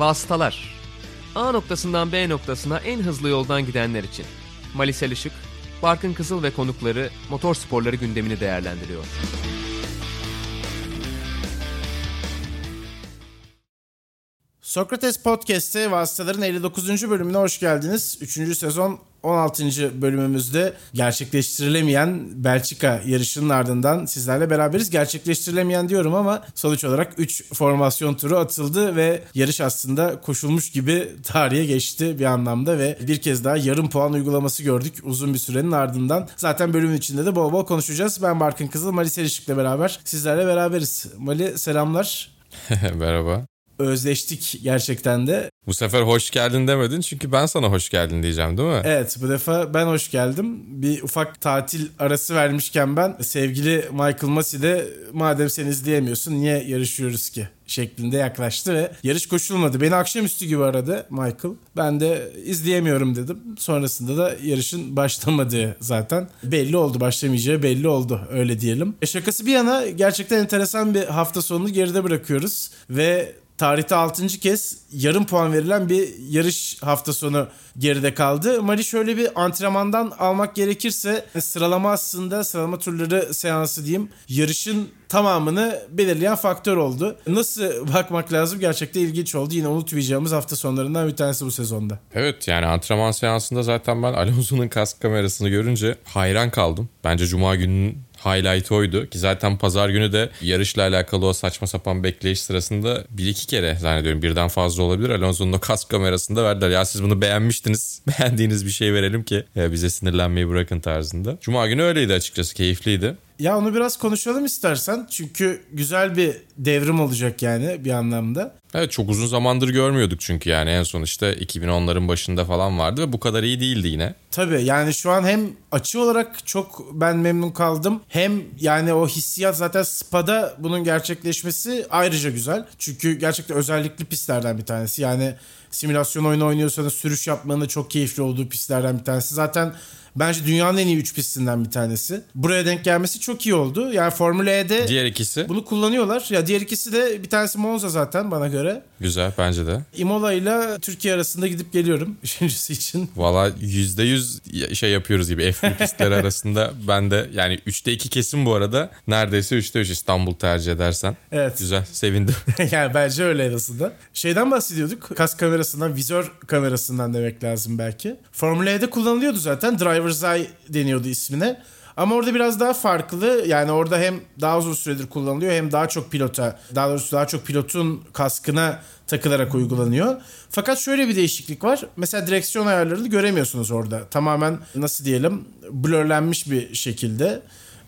Vasıtalar A noktasından B noktasına en hızlı yoldan gidenler için. Malisel Işık, Barkın Kızıl ve konukları motor sporları gündemini değerlendiriyor. Sokrates Podcast'te Vasıtaların 59. bölümüne hoş geldiniz. 3. sezon 16. bölümümüzde gerçekleştirilemeyen Belçika yarışının ardından sizlerle beraberiz. Gerçekleştirilemeyen diyorum ama sonuç olarak 3 formasyon turu atıldı ve yarış aslında koşulmuş gibi tarihe geçti bir anlamda ve bir kez daha yarım puan uygulaması gördük uzun bir sürenin ardından. Zaten bölümün içinde de bol bol konuşacağız. Ben Barkın Kızıl, Mali Selişik'le beraber sizlerle beraberiz. Mali selamlar. Merhaba. Özleştik gerçekten de. Bu sefer hoş geldin demedin çünkü ben sana hoş geldin diyeceğim değil mi? Evet bu defa ben hoş geldim. Bir ufak tatil arası vermişken ben sevgili Michael Massey de madem sen izleyemiyorsun niye yarışıyoruz ki şeklinde yaklaştı ve yarış koşulmadı. Beni akşamüstü gibi aradı Michael. Ben de izleyemiyorum dedim. Sonrasında da yarışın başlamadığı zaten belli oldu. Başlamayacağı belli oldu öyle diyelim. E şakası bir yana gerçekten enteresan bir hafta sonunu geride bırakıyoruz ve tarihte 6. kez yarım puan verilen bir yarış hafta sonu geride kaldı. Mali şöyle bir antrenmandan almak gerekirse sıralama aslında sıralama turları seansı diyeyim yarışın tamamını belirleyen faktör oldu. Nasıl bakmak lazım gerçekten ilginç oldu. Yine unutmayacağımız hafta sonlarından bir tanesi bu sezonda. Evet yani antrenman seansında zaten ben Alonso'nun kask kamerasını görünce hayran kaldım. Bence Cuma gününün highlight oydu. Ki zaten pazar günü de yarışla alakalı o saçma sapan bekleyiş sırasında bir iki kere zannediyorum birden fazla olabilir. Alonso'nun o kask kamerasında verdiler. Ya siz bunu beğenmiştiniz. Beğendiğiniz bir şey verelim ki bize sinirlenmeyi bırakın tarzında. Cuma günü öyleydi açıkçası. Keyifliydi. Ya onu biraz konuşalım istersen. Çünkü güzel bir devrim olacak yani bir anlamda. Evet çok uzun zamandır görmüyorduk çünkü yani en son işte 2010'ların başında falan vardı ve bu kadar iyi değildi yine. Tabii yani şu an hem açı olarak çok ben memnun kaldım. Hem yani o hissiyat zaten Spa'da bunun gerçekleşmesi ayrıca güzel. Çünkü gerçekten özellikli pistlerden bir tanesi. Yani simülasyon oyunu oynuyorsanız sürüş yapmanın da çok keyifli olduğu pistlerden bir tanesi. Zaten Bence dünyanın en iyi 3 pistinden bir tanesi. Buraya denk gelmesi çok iyi oldu. Yani Formula E'de diğer ikisi bunu kullanıyorlar. Ya diğer ikisi de bir tanesi Monza zaten bana göre. Güzel bence de. Imola ile Türkiye arasında gidip geliyorum üçüncüsü için. Valla %100 şey yapıyoruz gibi F1 pistleri arasında ben de yani 3'te 2 kesin bu arada. Neredeyse 3'te 3 İstanbul tercih edersen. Evet. Güzel sevindim. yani bence öyle en azından. Şeyden bahsediyorduk. Kas kamerasından, vizör kamerasından demek lazım belki. Formula E'de kullanılıyordu zaten. Driver's deniyordu ismine. Ama orada biraz daha farklı. Yani orada hem daha uzun süredir kullanılıyor hem daha çok pilota, daha doğrusu daha çok pilotun kaskına takılarak uygulanıyor. Fakat şöyle bir değişiklik var. Mesela direksiyon ayarlarını göremiyorsunuz orada. Tamamen nasıl diyelim blurlenmiş bir şekilde.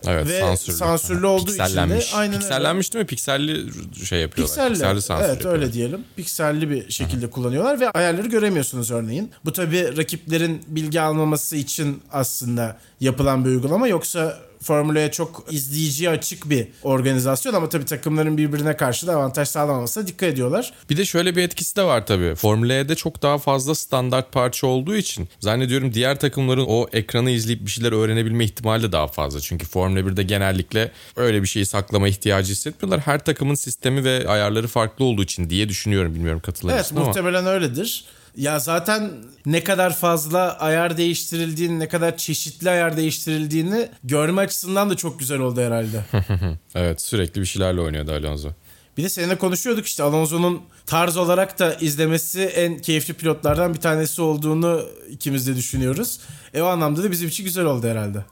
Evet Ve sansürlü. sansürlü olduğu için de aynen Piksellenmiş değil mi? Pikselli şey yapıyorlar. Pikselli, Pikselli sansür evet yapıyorlar. öyle diyelim. Pikselli bir şekilde kullanıyorlar ve ayarları göremiyorsunuz örneğin. Bu tabii rakiplerin bilgi almaması için aslında yapılan bir uygulama. Yoksa Formula'ya çok izleyiciye açık bir organizasyon ama tabii takımların birbirine karşı da avantaj sağlamamasına dikkat ediyorlar. Bir de şöyle bir etkisi de var tabii. Formula E'de çok daha fazla standart parça olduğu için zannediyorum diğer takımların o ekranı izleyip bir şeyler öğrenebilme ihtimali de daha fazla. Çünkü Formula 1'de genellikle öyle bir şeyi saklama ihtiyacı hissetmiyorlar. Her takımın sistemi ve ayarları farklı olduğu için diye düşünüyorum. Bilmiyorum katılır Evet ama. muhtemelen öyledir. Ya zaten ne kadar fazla ayar değiştirildiğini, ne kadar çeşitli ayar değiştirildiğini görme açısından da çok güzel oldu herhalde. evet sürekli bir şeylerle oynuyordu Alonso. Bir de seninle konuşuyorduk işte Alonso'nun tarz olarak da izlemesi en keyifli pilotlardan bir tanesi olduğunu ikimiz de düşünüyoruz. E o anlamda da bizim için güzel oldu herhalde.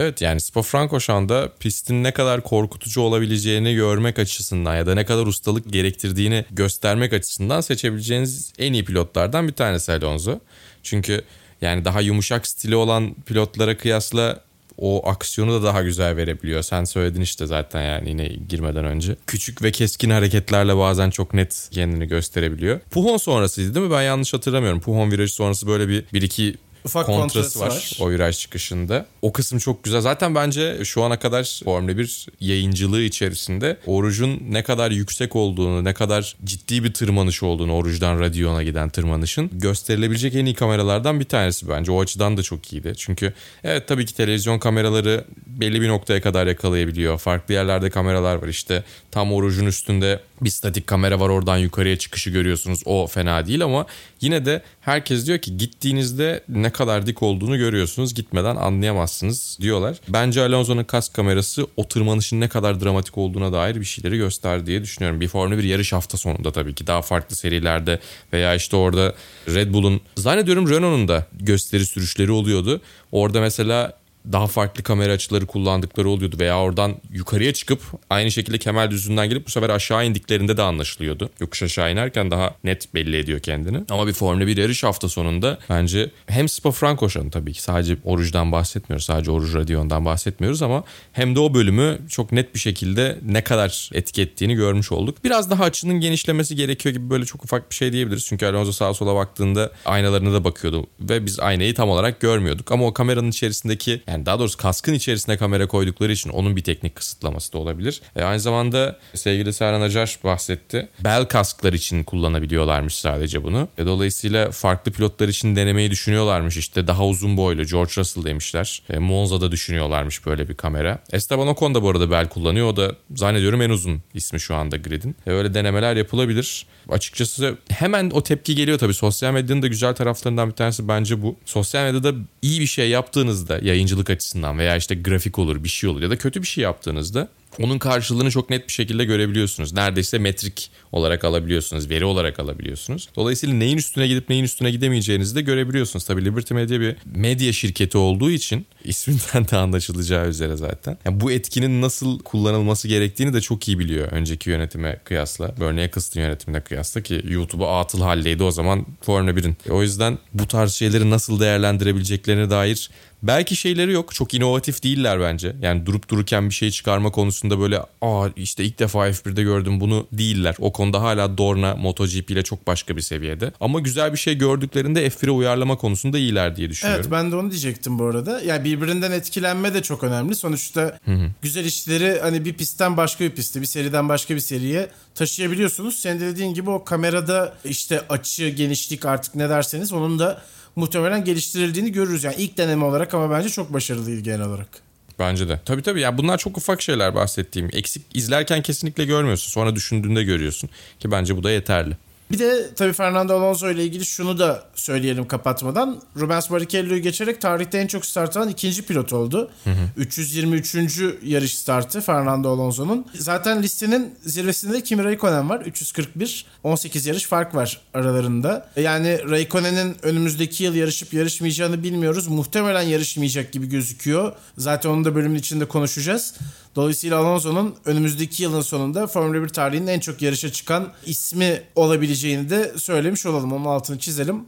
Evet yani Spa-Francorchamps pistin ne kadar korkutucu olabileceğini görmek açısından ya da ne kadar ustalık gerektirdiğini göstermek açısından seçebileceğiniz en iyi pilotlardan bir tanesi Alonso. Çünkü yani daha yumuşak stili olan pilotlara kıyasla o aksiyonu da daha güzel verebiliyor. Sen söyledin işte zaten yani yine girmeden önce. Küçük ve keskin hareketlerle bazen çok net kendini gösterebiliyor. Puhon sonrasıydı değil mi? Ben yanlış hatırlamıyorum. Puhon virajı sonrası böyle bir, bir iki Ufak kontrası var, var. o viraj çıkışında. O kısım çok güzel. Zaten bence şu ana kadar Formula 1 yayıncılığı içerisinde orucun ne kadar yüksek olduğunu, ne kadar ciddi bir tırmanış olduğunu, oruçtan radyona giden tırmanışın gösterilebilecek en iyi kameralardan bir tanesi bence. O açıdan da çok iyiydi. Çünkü evet tabii ki televizyon kameraları belli bir noktaya kadar yakalayabiliyor. Farklı yerlerde kameralar var işte. Tam orucun üstünde bir statik kamera var oradan yukarıya çıkışı görüyorsunuz. O fena değil ama yine de herkes diyor ki gittiğinizde ne kadar dik olduğunu görüyorsunuz. Gitmeden anlayamazsınız diyorlar. Bence Alonso'nun kask kamerası o tırmanışın ne kadar dramatik olduğuna dair bir şeyleri göster diye düşünüyorum. Bir Formula 1 yarış hafta sonunda tabii ki daha farklı serilerde veya işte orada Red Bull'un zannediyorum Renault'un da gösteri sürüşleri oluyordu. Orada mesela daha farklı kamera açıları kullandıkları oluyordu veya oradan yukarıya çıkıp aynı şekilde Kemal Düzü'nden gelip bu sefer aşağı indiklerinde de anlaşılıyordu. Yokuş aşağı inerken daha net belli ediyor kendini. Ama bir Formula 1 yarış hafta sonunda bence hem Spa Francorchamps tabii ki sadece Oruç'dan bahsetmiyoruz. Sadece Oruç Radion'dan bahsetmiyoruz ama hem de o bölümü çok net bir şekilde ne kadar etki ettiğini görmüş olduk. Biraz daha açının genişlemesi gerekiyor gibi böyle çok ufak bir şey diyebiliriz. Çünkü Alonso sağa sola baktığında aynalarına da bakıyordu ve biz aynayı tam olarak görmüyorduk. Ama o kameranın içerisindeki yani daha doğrusu kaskın içerisine kamera koydukları için onun bir teknik kısıtlaması da olabilir. E, aynı zamanda sevgili Serhan Acar bahsetti. Bel kasklar için kullanabiliyorlarmış sadece bunu. E, dolayısıyla farklı pilotlar için denemeyi düşünüyorlarmış. İşte daha uzun boylu George Russell demişler. E, Monza'da düşünüyorlarmış böyle bir kamera. Esteban Ocon da bu arada bel kullanıyor. O da zannediyorum en uzun ismi şu anda gridin. E, öyle denemeler yapılabilir. Açıkçası hemen o tepki geliyor tabii. Sosyal medyanın da güzel taraflarından bir tanesi bence bu. Sosyal medyada iyi bir şey yaptığınızda yayıncılık açısından veya işte grafik olur bir şey olur ya da kötü bir şey yaptığınızda onun karşılığını çok net bir şekilde görebiliyorsunuz. Neredeyse metrik olarak alabiliyorsunuz, veri olarak alabiliyorsunuz. Dolayısıyla neyin üstüne gidip neyin üstüne gidemeyeceğinizi de görebiliyorsunuz. Tabii Liberty Media bir medya şirketi olduğu için isminden de anlaşılacağı üzere zaten. Yani bu etkinin nasıl kullanılması gerektiğini de çok iyi biliyor önceki yönetime kıyasla. Bernie Eccleston yönetimine kıyasla ki YouTube'u atıl haldeydi o zaman Formula 1'in. O yüzden bu tarz şeyleri nasıl değerlendirebileceklerine dair Belki şeyleri yok. Çok inovatif değiller bence. Yani durup dururken bir şey çıkarma konusunda böyle aa işte ilk defa F1'de gördüm bunu değiller. O konuda hala Dorna MotoGP ile çok başka bir seviyede. Ama güzel bir şey gördüklerinde F1'e uyarlama konusunda iyiler diye düşünüyorum. Evet ben de onu diyecektim bu arada. Yani birbirinden etkilenme de çok önemli. Sonuçta hı hı. güzel işleri hani bir pistten başka bir piste, bir seriden başka bir seriye taşıyabiliyorsunuz. Senin de dediğin gibi o kamerada işte açı, genişlik artık ne derseniz onun da muhtemelen geliştirildiğini görürüz. Yani ilk deneme olarak ama bence çok başarılıydı genel olarak. Bence de. Tabii tabii ya bunlar çok ufak şeyler bahsettiğim. Eksik izlerken kesinlikle görmüyorsun. Sonra düşündüğünde görüyorsun. Ki bence bu da yeterli. Bir de tabii Fernando Alonso ile ilgili şunu da söyleyelim kapatmadan. Rubens Barrichello'yu geçerek tarihte en çok start alan ikinci pilot oldu. Hı hı. 323. yarış startı Fernando Alonso'nun. Zaten listenin zirvesinde Kimi Raikkonen var. 341. 18 yarış fark var aralarında. Yani Raikkonen'in önümüzdeki yıl yarışıp yarışmayacağını bilmiyoruz. Muhtemelen yarışmayacak gibi gözüküyor. Zaten onu da bölümün içinde konuşacağız. Dolayısıyla Alonso'nun önümüzdeki yılın sonunda Formula 1 tarihinin en çok yarışa çıkan ismi olabileceğini de söylemiş olalım. Onun altını çizelim.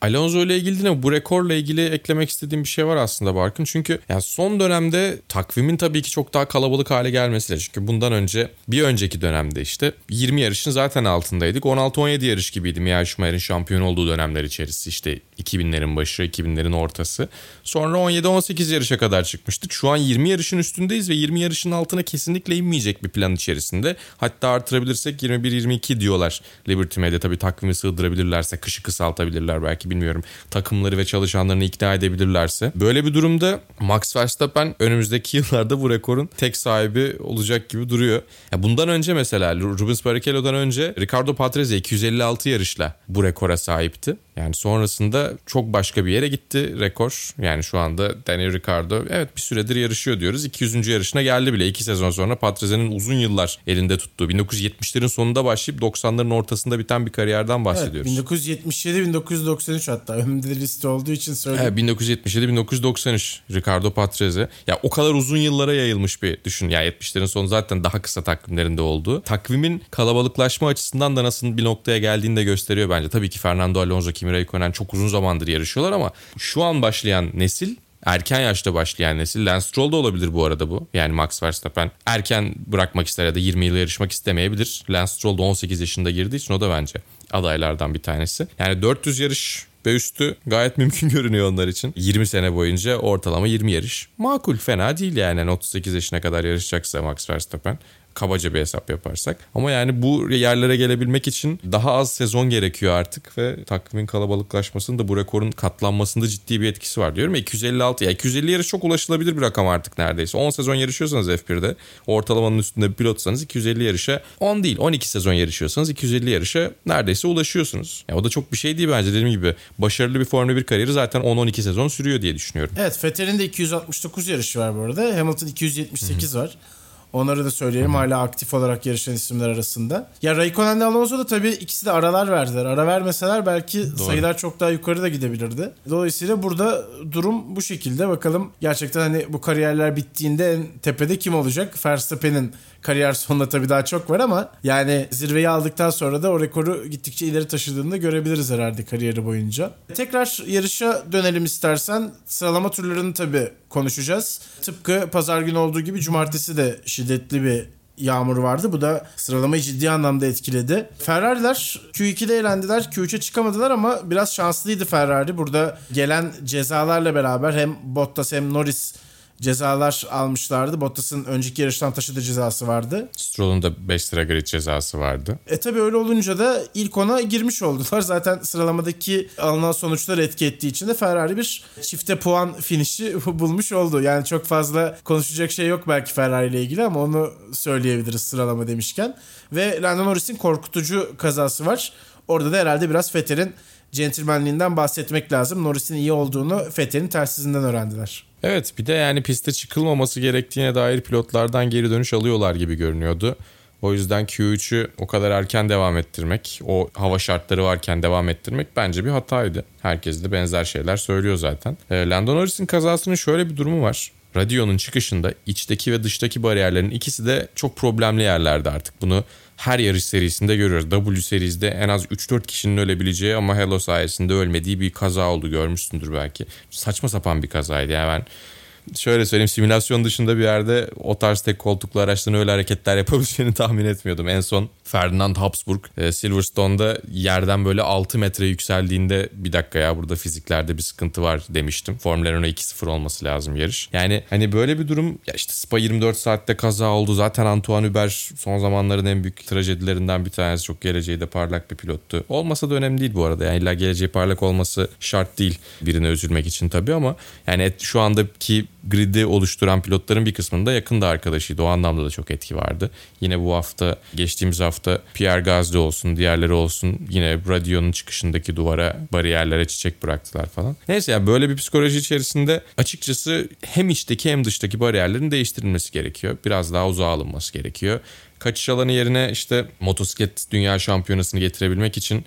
Alonso ile ilgili de bu rekorla ilgili eklemek istediğim bir şey var aslında Barkın. Çünkü yani son dönemde takvimin tabii ki çok daha kalabalık hale gelmesiyle. Çünkü bundan önce bir önceki dönemde işte 20 yarışın zaten altındaydık. 16-17 yarış gibiydi Michael Schumacher'in şampiyon olduğu dönemler içerisi. işte 2000'lerin başı, 2000'lerin ortası. Sonra 17-18 yarışa kadar çıkmıştık. Şu an 20 yarışın üstündeyiz ve 20 yarışın altına kesinlikle inmeyecek bir plan içerisinde. Hatta artırabilirsek 21-22 diyorlar Liberty Media. Tabii takvimi sığdırabilirlerse, kışı kısaltabilirler belki bilmiyorum. Takımları ve çalışanlarını ikna edebilirlerse. Böyle bir durumda Max Verstappen önümüzdeki yıllarda bu rekorun tek sahibi olacak gibi duruyor. Ya bundan önce mesela Rubens Barrichello'dan önce Ricardo Patrese 256 yarışla bu rekora sahipti. Yani sonrasında çok başka bir yere gitti rekor. Yani şu anda Daniel Ricciardo evet bir süredir yarışıyor diyoruz. 200. yarışına geldi bile. 2 sezon sonra Patrese'nin uzun yıllar elinde tuttuğu 1970'lerin sonunda başlayıp 90'ların ortasında biten bir kariyerden bahsediyoruz. Evet, 1977-1993 hatta önümde liste olduğu için söyleyeyim. Evet 1977-1993 Ricardo Patrese. Ya o kadar uzun yıllara yayılmış bir düşün. Ya 70'lerin sonu zaten daha kısa takvimlerinde oldu. Takvimin kalabalıklaşma açısından da nasıl bir noktaya geldiğini de gösteriyor bence. Tabii ki Fernando Alonso, Kimi Raikkonen çok uzun zamandır yarışıyorlar ama şu an başlayan nesil erken yaşta başlayan nesil. Lance Stroll da olabilir bu arada bu. Yani Max Verstappen erken bırakmak ister ya da 20 yıl yarışmak istemeyebilir. Lance Stroll da 18 yaşında girdiği için o da bence adaylardan bir tanesi. Yani 400 yarış ve üstü gayet mümkün görünüyor onlar için. 20 sene boyunca ortalama 20 yarış. Makul fena değil yani. yani 38 yaşına kadar yarışacaksa Max Verstappen kabaca bir hesap yaparsak. Ama yani bu yerlere gelebilmek için daha az sezon gerekiyor artık ve takvimin kalabalıklaşmasının da bu rekorun katlanmasında ciddi bir etkisi var. Diyorum ya 256 ya 250 yarış çok ulaşılabilir bir rakam artık neredeyse. 10 sezon yarışıyorsanız F1'de ortalamanın üstünde bir pilotsanız 250 yarışa 10 değil 12 sezon yarışıyorsanız 250 yarışa neredeyse ulaşıyorsunuz. Ya o da çok bir şey değil bence dediğim gibi. Başarılı bir Formula 1 kariyeri zaten 10-12 sezon sürüyor diye düşünüyorum. Evet Vettel'in de 269 yarışı var bu arada. Hamilton 278 Hı-hı. var. Onları da söyleyelim. Hala aktif olarak yarışan isimler arasında. Ya Raikkonen de Alonso da tabii ikisi de aralar verdiler. Ara vermeseler belki Doğru. sayılar çok daha yukarı da gidebilirdi. Dolayısıyla burada durum bu şekilde. Bakalım gerçekten hani bu kariyerler bittiğinde en tepede kim olacak? Verstappen'in kariyer sonunda tabii daha çok var ama yani zirveyi aldıktan sonra da o rekoru gittikçe ileri taşıdığını da görebiliriz herhalde kariyeri boyunca. Tekrar yarışa dönelim istersen. Sıralama turlarını tabii konuşacağız. Tıpkı pazar günü olduğu gibi cumartesi de şiddetli bir yağmur vardı. Bu da sıralamayı ciddi anlamda etkiledi. Ferrari'ler Q2'de eğlendiler. Q3'e çıkamadılar ama biraz şanslıydı Ferrari. Burada gelen cezalarla beraber hem Bottas hem Norris cezalar almışlardı. Bottas'ın önceki yarıştan taşıdığı cezası vardı. Stroll'un da 5 sıra grid cezası vardı. E tabi öyle olunca da ilk ona girmiş oldular. Zaten sıralamadaki alınan sonuçlar etki ettiği için de Ferrari bir çifte puan finişi bulmuş oldu. Yani çok fazla konuşacak şey yok belki Ferrari ile ilgili ama onu söyleyebiliriz sıralama demişken. Ve Lando Norris'in korkutucu kazası var. Orada da herhalde biraz Vettel'in centilmenliğinden bahsetmek lazım. Norris'in iyi olduğunu Vettel'in tersizinden öğrendiler. Evet bir de yani piste çıkılmaması gerektiğine dair pilotlardan geri dönüş alıyorlar gibi görünüyordu. O yüzden Q3'ü o kadar erken devam ettirmek, o hava şartları varken devam ettirmek bence bir hataydı. Herkes de benzer şeyler söylüyor zaten. E, Lando Norris'in kazasının şöyle bir durumu var. Radyo'nun çıkışında içteki ve dıştaki bariyerlerin ikisi de çok problemli yerlerde artık. Bunu her yarış serisinde görüyoruz. W serisinde en az 3-4 kişinin ölebileceği ama Hello sayesinde ölmediği bir kaza oldu görmüşsündür belki. Saçma sapan bir kazaydı yani ben şöyle söyleyeyim simülasyon dışında bir yerde o tarz tek koltuklu araçların öyle hareketler yapabileceğini tahmin etmiyordum. En son Ferdinand Habsburg e, Silverstone'da yerden böyle 6 metre yükseldiğinde bir dakika ya burada fiziklerde bir sıkıntı var demiştim. Formula Renault 2-0 olması lazım yarış. Yani hani böyle bir durum ya işte Spa 24 saatte kaza oldu. Zaten Antoine Hubert son zamanların en büyük trajedilerinden bir tanesi. Çok geleceği de parlak bir pilottu. Olmasa da önemli değil bu arada. Yani illa geleceği parlak olması şart değil birine üzülmek için tabii ama yani şu andaki grid'i oluşturan pilotların bir kısmında yakında arkadaşıydı. O anlamda da çok etki vardı. Yine bu hafta geçtiğimiz hafta Pierre Gasly olsun diğerleri olsun yine radyonun çıkışındaki duvara bariyerlere çiçek bıraktılar falan. Neyse yani böyle bir psikoloji içerisinde açıkçası hem içteki hem dıştaki bariyerlerin değiştirilmesi gerekiyor. Biraz daha uzağa alınması gerekiyor kaçış alanı yerine işte motosiklet dünya şampiyonasını getirebilmek için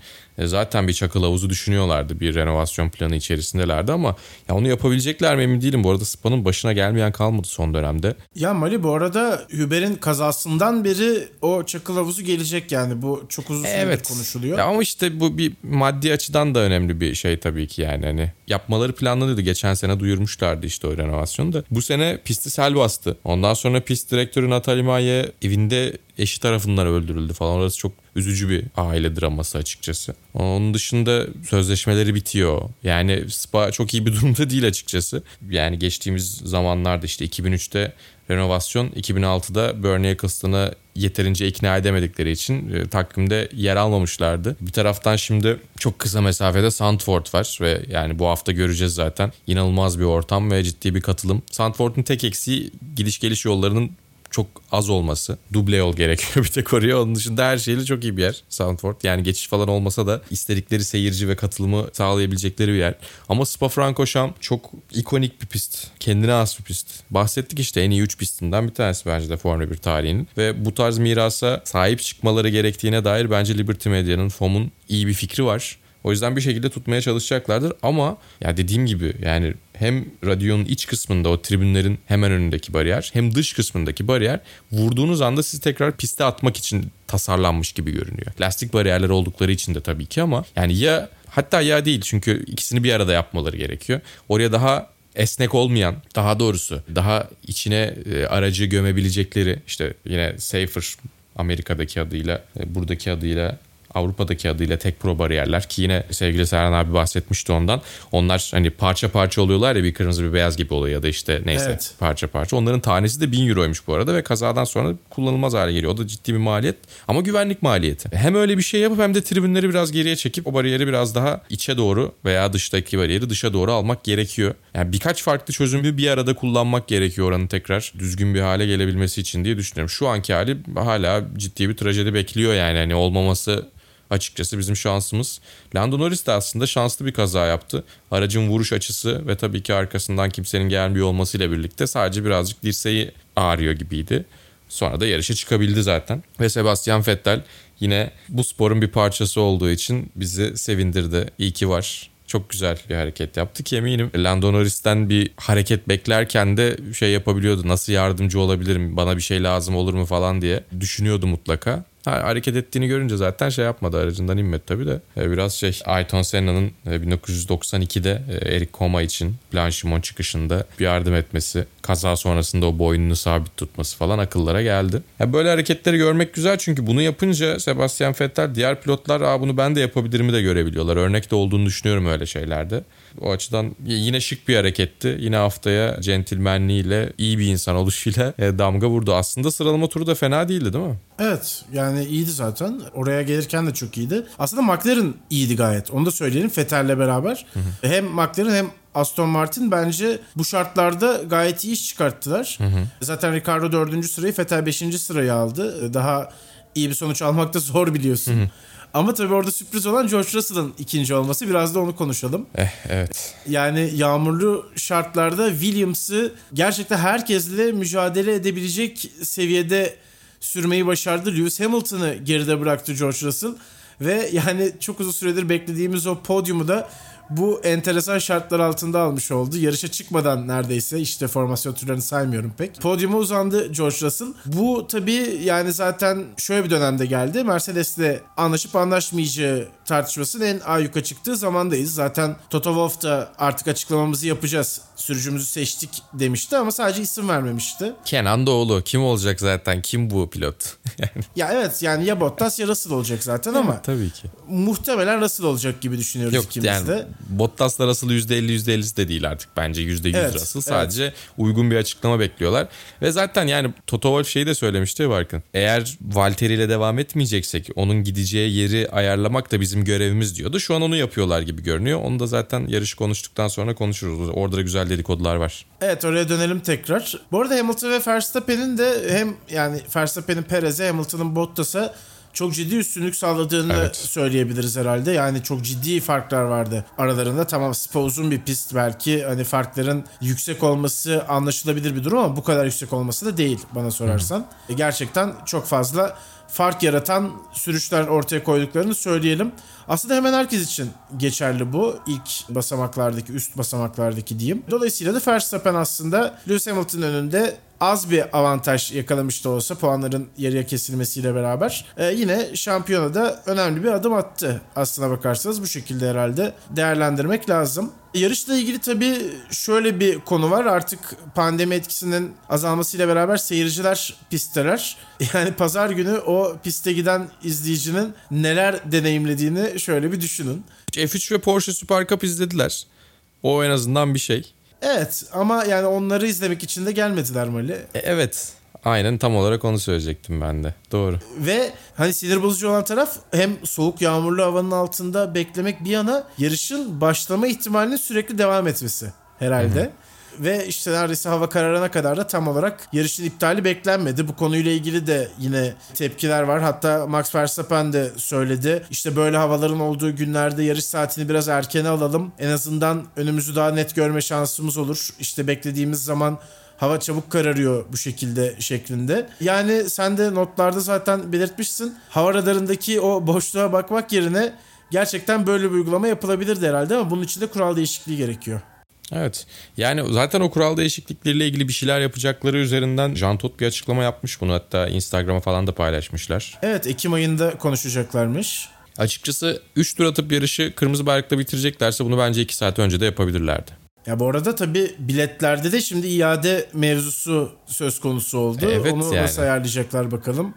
zaten bir çakıl havuzu düşünüyorlardı. Bir renovasyon planı içerisindelerdi ama ya onu yapabilecekler mi emin değilim. Bu arada Spa'nın başına gelmeyen kalmadı son dönemde. Ya Mali bu arada Uber'in kazasından beri o çakıl havuzu gelecek yani. Bu çok uzun süredir evet. konuşuluyor. Ya ama işte bu bir maddi açıdan da önemli bir şey tabii ki yani. Hani yapmaları planlanıyordu. Geçen sene duyurmuşlardı işte o renovasyonu da. Bu sene pisti sel bastı. Ondan sonra pist direktörü Natalie Maye evinde eşi tarafından öldürüldü falan. Orası çok üzücü bir aile draması açıkçası. Onun dışında sözleşmeleri bitiyor. Yani Spa çok iyi bir durumda değil açıkçası. Yani geçtiğimiz zamanlarda işte 2003'te renovasyon 2006'da Bernie Ecclestone'ı yeterince ikna edemedikleri için e, takvimde yer almamışlardı. Bir taraftan şimdi çok kısa mesafede Sandford var ve yani bu hafta göreceğiz zaten. İnanılmaz bir ortam ve ciddi bir katılım. Sandford'un tek eksiği gidiş geliş yollarının çok az olması. Duble yol gerekiyor bir tek oraya. Onun dışında her şeyle çok iyi bir yer Soundford. Yani geçiş falan olmasa da istedikleri seyirci ve katılımı sağlayabilecekleri bir yer. Ama Spa-Francorchamps çok ikonik bir pist. Kendine has bir pist. Bahsettik işte en iyi 3 pistinden bir tanesi bence de Formula 1 tarihinin. Ve bu tarz mirasa sahip çıkmaları gerektiğine dair bence Liberty Media'nın, FOM'un iyi bir fikri var. O yüzden bir şekilde tutmaya çalışacaklardır ama ya dediğim gibi yani hem radyonun iç kısmında o tribünlerin hemen önündeki bariyer hem dış kısmındaki bariyer vurduğunuz anda sizi tekrar piste atmak için tasarlanmış gibi görünüyor. Lastik bariyerler oldukları için de tabii ki ama yani ya hatta ya değil çünkü ikisini bir arada yapmaları gerekiyor. Oraya daha esnek olmayan daha doğrusu daha içine e, aracı gömebilecekleri işte yine Safer Amerika'daki adıyla e, buradaki adıyla Avrupa'daki adıyla tek pro bariyerler ki yine sevgili Serhan abi bahsetmişti ondan. Onlar hani parça parça oluyorlar ya bir kırmızı bir beyaz gibi oluyor ya da işte neyse Evet. parça parça. Onların tanesi de 1000 euroymuş bu arada ve kazadan sonra kullanılmaz hale geliyor. O da ciddi bir maliyet ama güvenlik maliyeti. Hem öyle bir şey yapıp hem de tribünleri biraz geriye çekip o bariyeri biraz daha içe doğru veya dıştaki bariyeri dışa doğru almak gerekiyor. Yani birkaç farklı çözümü bir arada kullanmak gerekiyor oranın tekrar düzgün bir hale gelebilmesi için diye düşünüyorum. Şu anki hali hala ciddi bir trajedi bekliyor yani hani olmaması açıkçası bizim şansımız. Lando Norris de aslında şanslı bir kaza yaptı. Aracın vuruş açısı ve tabii ki arkasından kimsenin gelmiyor olmasıyla birlikte sadece birazcık dirseği ağrıyor gibiydi. Sonra da yarışa çıkabildi zaten. Ve Sebastian Vettel yine bu sporun bir parçası olduğu için bizi sevindirdi. İyi ki var. Çok güzel bir hareket yaptı ki eminim Lando Norris'ten bir hareket beklerken de şey yapabiliyordu. Nasıl yardımcı olabilirim, bana bir şey lazım olur mu falan diye düşünüyordu mutlaka. Ha, hareket ettiğini görünce zaten şey yapmadı aracından inmedi tabii de. E, biraz şey Ayrton Senna'nın e, 1992'de e, Eric Coma için Blanchimon çıkışında bir yardım etmesi, kaza sonrasında o boynunu sabit tutması falan akıllara geldi. Ya böyle hareketleri görmek güzel çünkü bunu yapınca Sebastian Vettel diğer pilotlar Aa, bunu ben de yapabilirimi de görebiliyorlar. Örnek de olduğunu düşünüyorum öyle şeylerde. O açıdan yine şık bir hareketti. Yine haftaya centilmenliğiyle, iyi bir insan oluşuyla e, damga vurdu. Aslında sıralama turu da fena değildi değil mi? Evet yani iyiydi zaten. Oraya gelirken de çok iyiydi. Aslında McLaren iyiydi gayet. Onu da söyleyelim Vettel'le beraber. Hem McLaren hem Aston Martin bence bu şartlarda gayet iyi iş çıkarttılar. Zaten Ricardo 4. sırayı Vettel 5. sırayı aldı. Daha iyi bir sonuç almak da zor biliyorsun. Ama tabii orada sürpriz olan George Russell'ın ikinci olması. Biraz da onu konuşalım. Eh evet. Yani yağmurlu şartlarda Williams'ı gerçekten herkesle mücadele edebilecek seviyede sürmeyi başardı. Lewis Hamilton'ı geride bıraktı George Russell. Ve yani çok uzun süredir beklediğimiz o podyumu da bu enteresan şartlar altında almış oldu. Yarışa çıkmadan neredeyse işte formasyon turlarını saymıyorum pek. Podyuma uzandı George Russell. Bu tabii yani zaten şöyle bir dönemde geldi. Mercedes'le anlaşıp anlaşmayacağı tartışmasının en ayyuka çıktığı zamandayız. Zaten Toto Wolff da artık açıklamamızı yapacağız. Sürücümüzü seçtik demişti ama sadece isim vermemişti. Kenan Doğulu kim olacak zaten? Kim bu pilot? Ya evet yani ya Bottas ya Russell olacak zaten ama tabii ki. muhtemelen Russell olacak gibi düşünüyoruz Yok ikimiz yani de. Bottas'la Russell %50 %50'si de değil artık bence %100 Evet, Russell. Sadece uygun bir açıklama bekliyorlar. Ve zaten yani Toto Wolff şeyi de söylemişti Barkın. Eğer Valtteri ile devam etmeyeceksek onun gideceği yeri ayarlamak da bizim görevimiz diyordu. Şu an onu yapıyorlar gibi görünüyor. Onu da zaten yarış konuştuktan sonra konuşuruz. Orada da güzel dedikodular var. Evet oraya dönelim tekrar. Bu arada Hamilton ve Verstappen'in de hem yani Verstappen'in Perez'e Hamilton'ın Bottas'a çok ciddi üstünlük sağladığını Evet. söyleyebiliriz herhalde. Yani çok ciddi farklar vardı aralarında. Tamam Spa uzun bir pist belki hani farkların yüksek olması anlaşılabilir bir durum ama bu kadar yüksek olması da değil bana sorarsan. E, Gerçekten çok fazla fark yaratan sürüşler ortaya koyduklarını söyleyelim. Aslında hemen herkes için geçerli bu. ilk basamaklardaki, üst basamaklardaki diyeyim. Dolayısıyla da Verstappen aslında Lewis Hamilton önünde az bir avantaj yakalamış da olsa puanların yarıya kesilmesiyle beraber e, yine şampiyonada önemli bir adım attı aslına bakarsanız bu şekilde herhalde değerlendirmek lazım. Yarışla ilgili tabii şöyle bir konu var artık pandemi etkisinin azalmasıyla beraber seyirciler pistteler. Yani pazar günü o piste giden izleyicinin neler deneyimlediğini şöyle bir düşünün. F3 ve Porsche Super Cup izlediler. O en azından bir şey. Evet ama yani onları izlemek için de gelmediler Mali. E, evet. Aynen tam olarak onu söyleyecektim ben de. Doğru. Ve hani sinir bozucu olan taraf hem soğuk yağmurlu havanın altında beklemek bir yana yarışın başlama ihtimalinin sürekli devam etmesi herhalde. Ve işte neredeyse hava kararana kadar da tam olarak yarışın iptali beklenmedi. Bu konuyla ilgili de yine tepkiler var. Hatta Max Verstappen de söyledi. İşte böyle havaların olduğu günlerde yarış saatini biraz erkene alalım. En azından önümüzü daha net görme şansımız olur. İşte beklediğimiz zaman hava çabuk kararıyor bu şekilde şeklinde. Yani sen de notlarda zaten belirtmişsin. Hava radarındaki o boşluğa bakmak yerine gerçekten böyle bir uygulama yapılabilirdi herhalde ama bunun için de kural değişikliği gerekiyor. Evet. Yani zaten o kural değişiklikleriyle ilgili bir şeyler yapacakları üzerinden Jean Todt bir açıklama yapmış bunu. Hatta Instagram'a falan da paylaşmışlar. Evet Ekim ayında konuşacaklarmış. Açıkçası 3 tur atıp yarışı kırmızı bayrakla bitireceklerse bunu bence 2 saat önce de yapabilirlerdi. Ya bu arada tabii biletlerde de şimdi iade mevzusu söz konusu oldu. Evet Onu yani. nasıl ayarlayacaklar bakalım.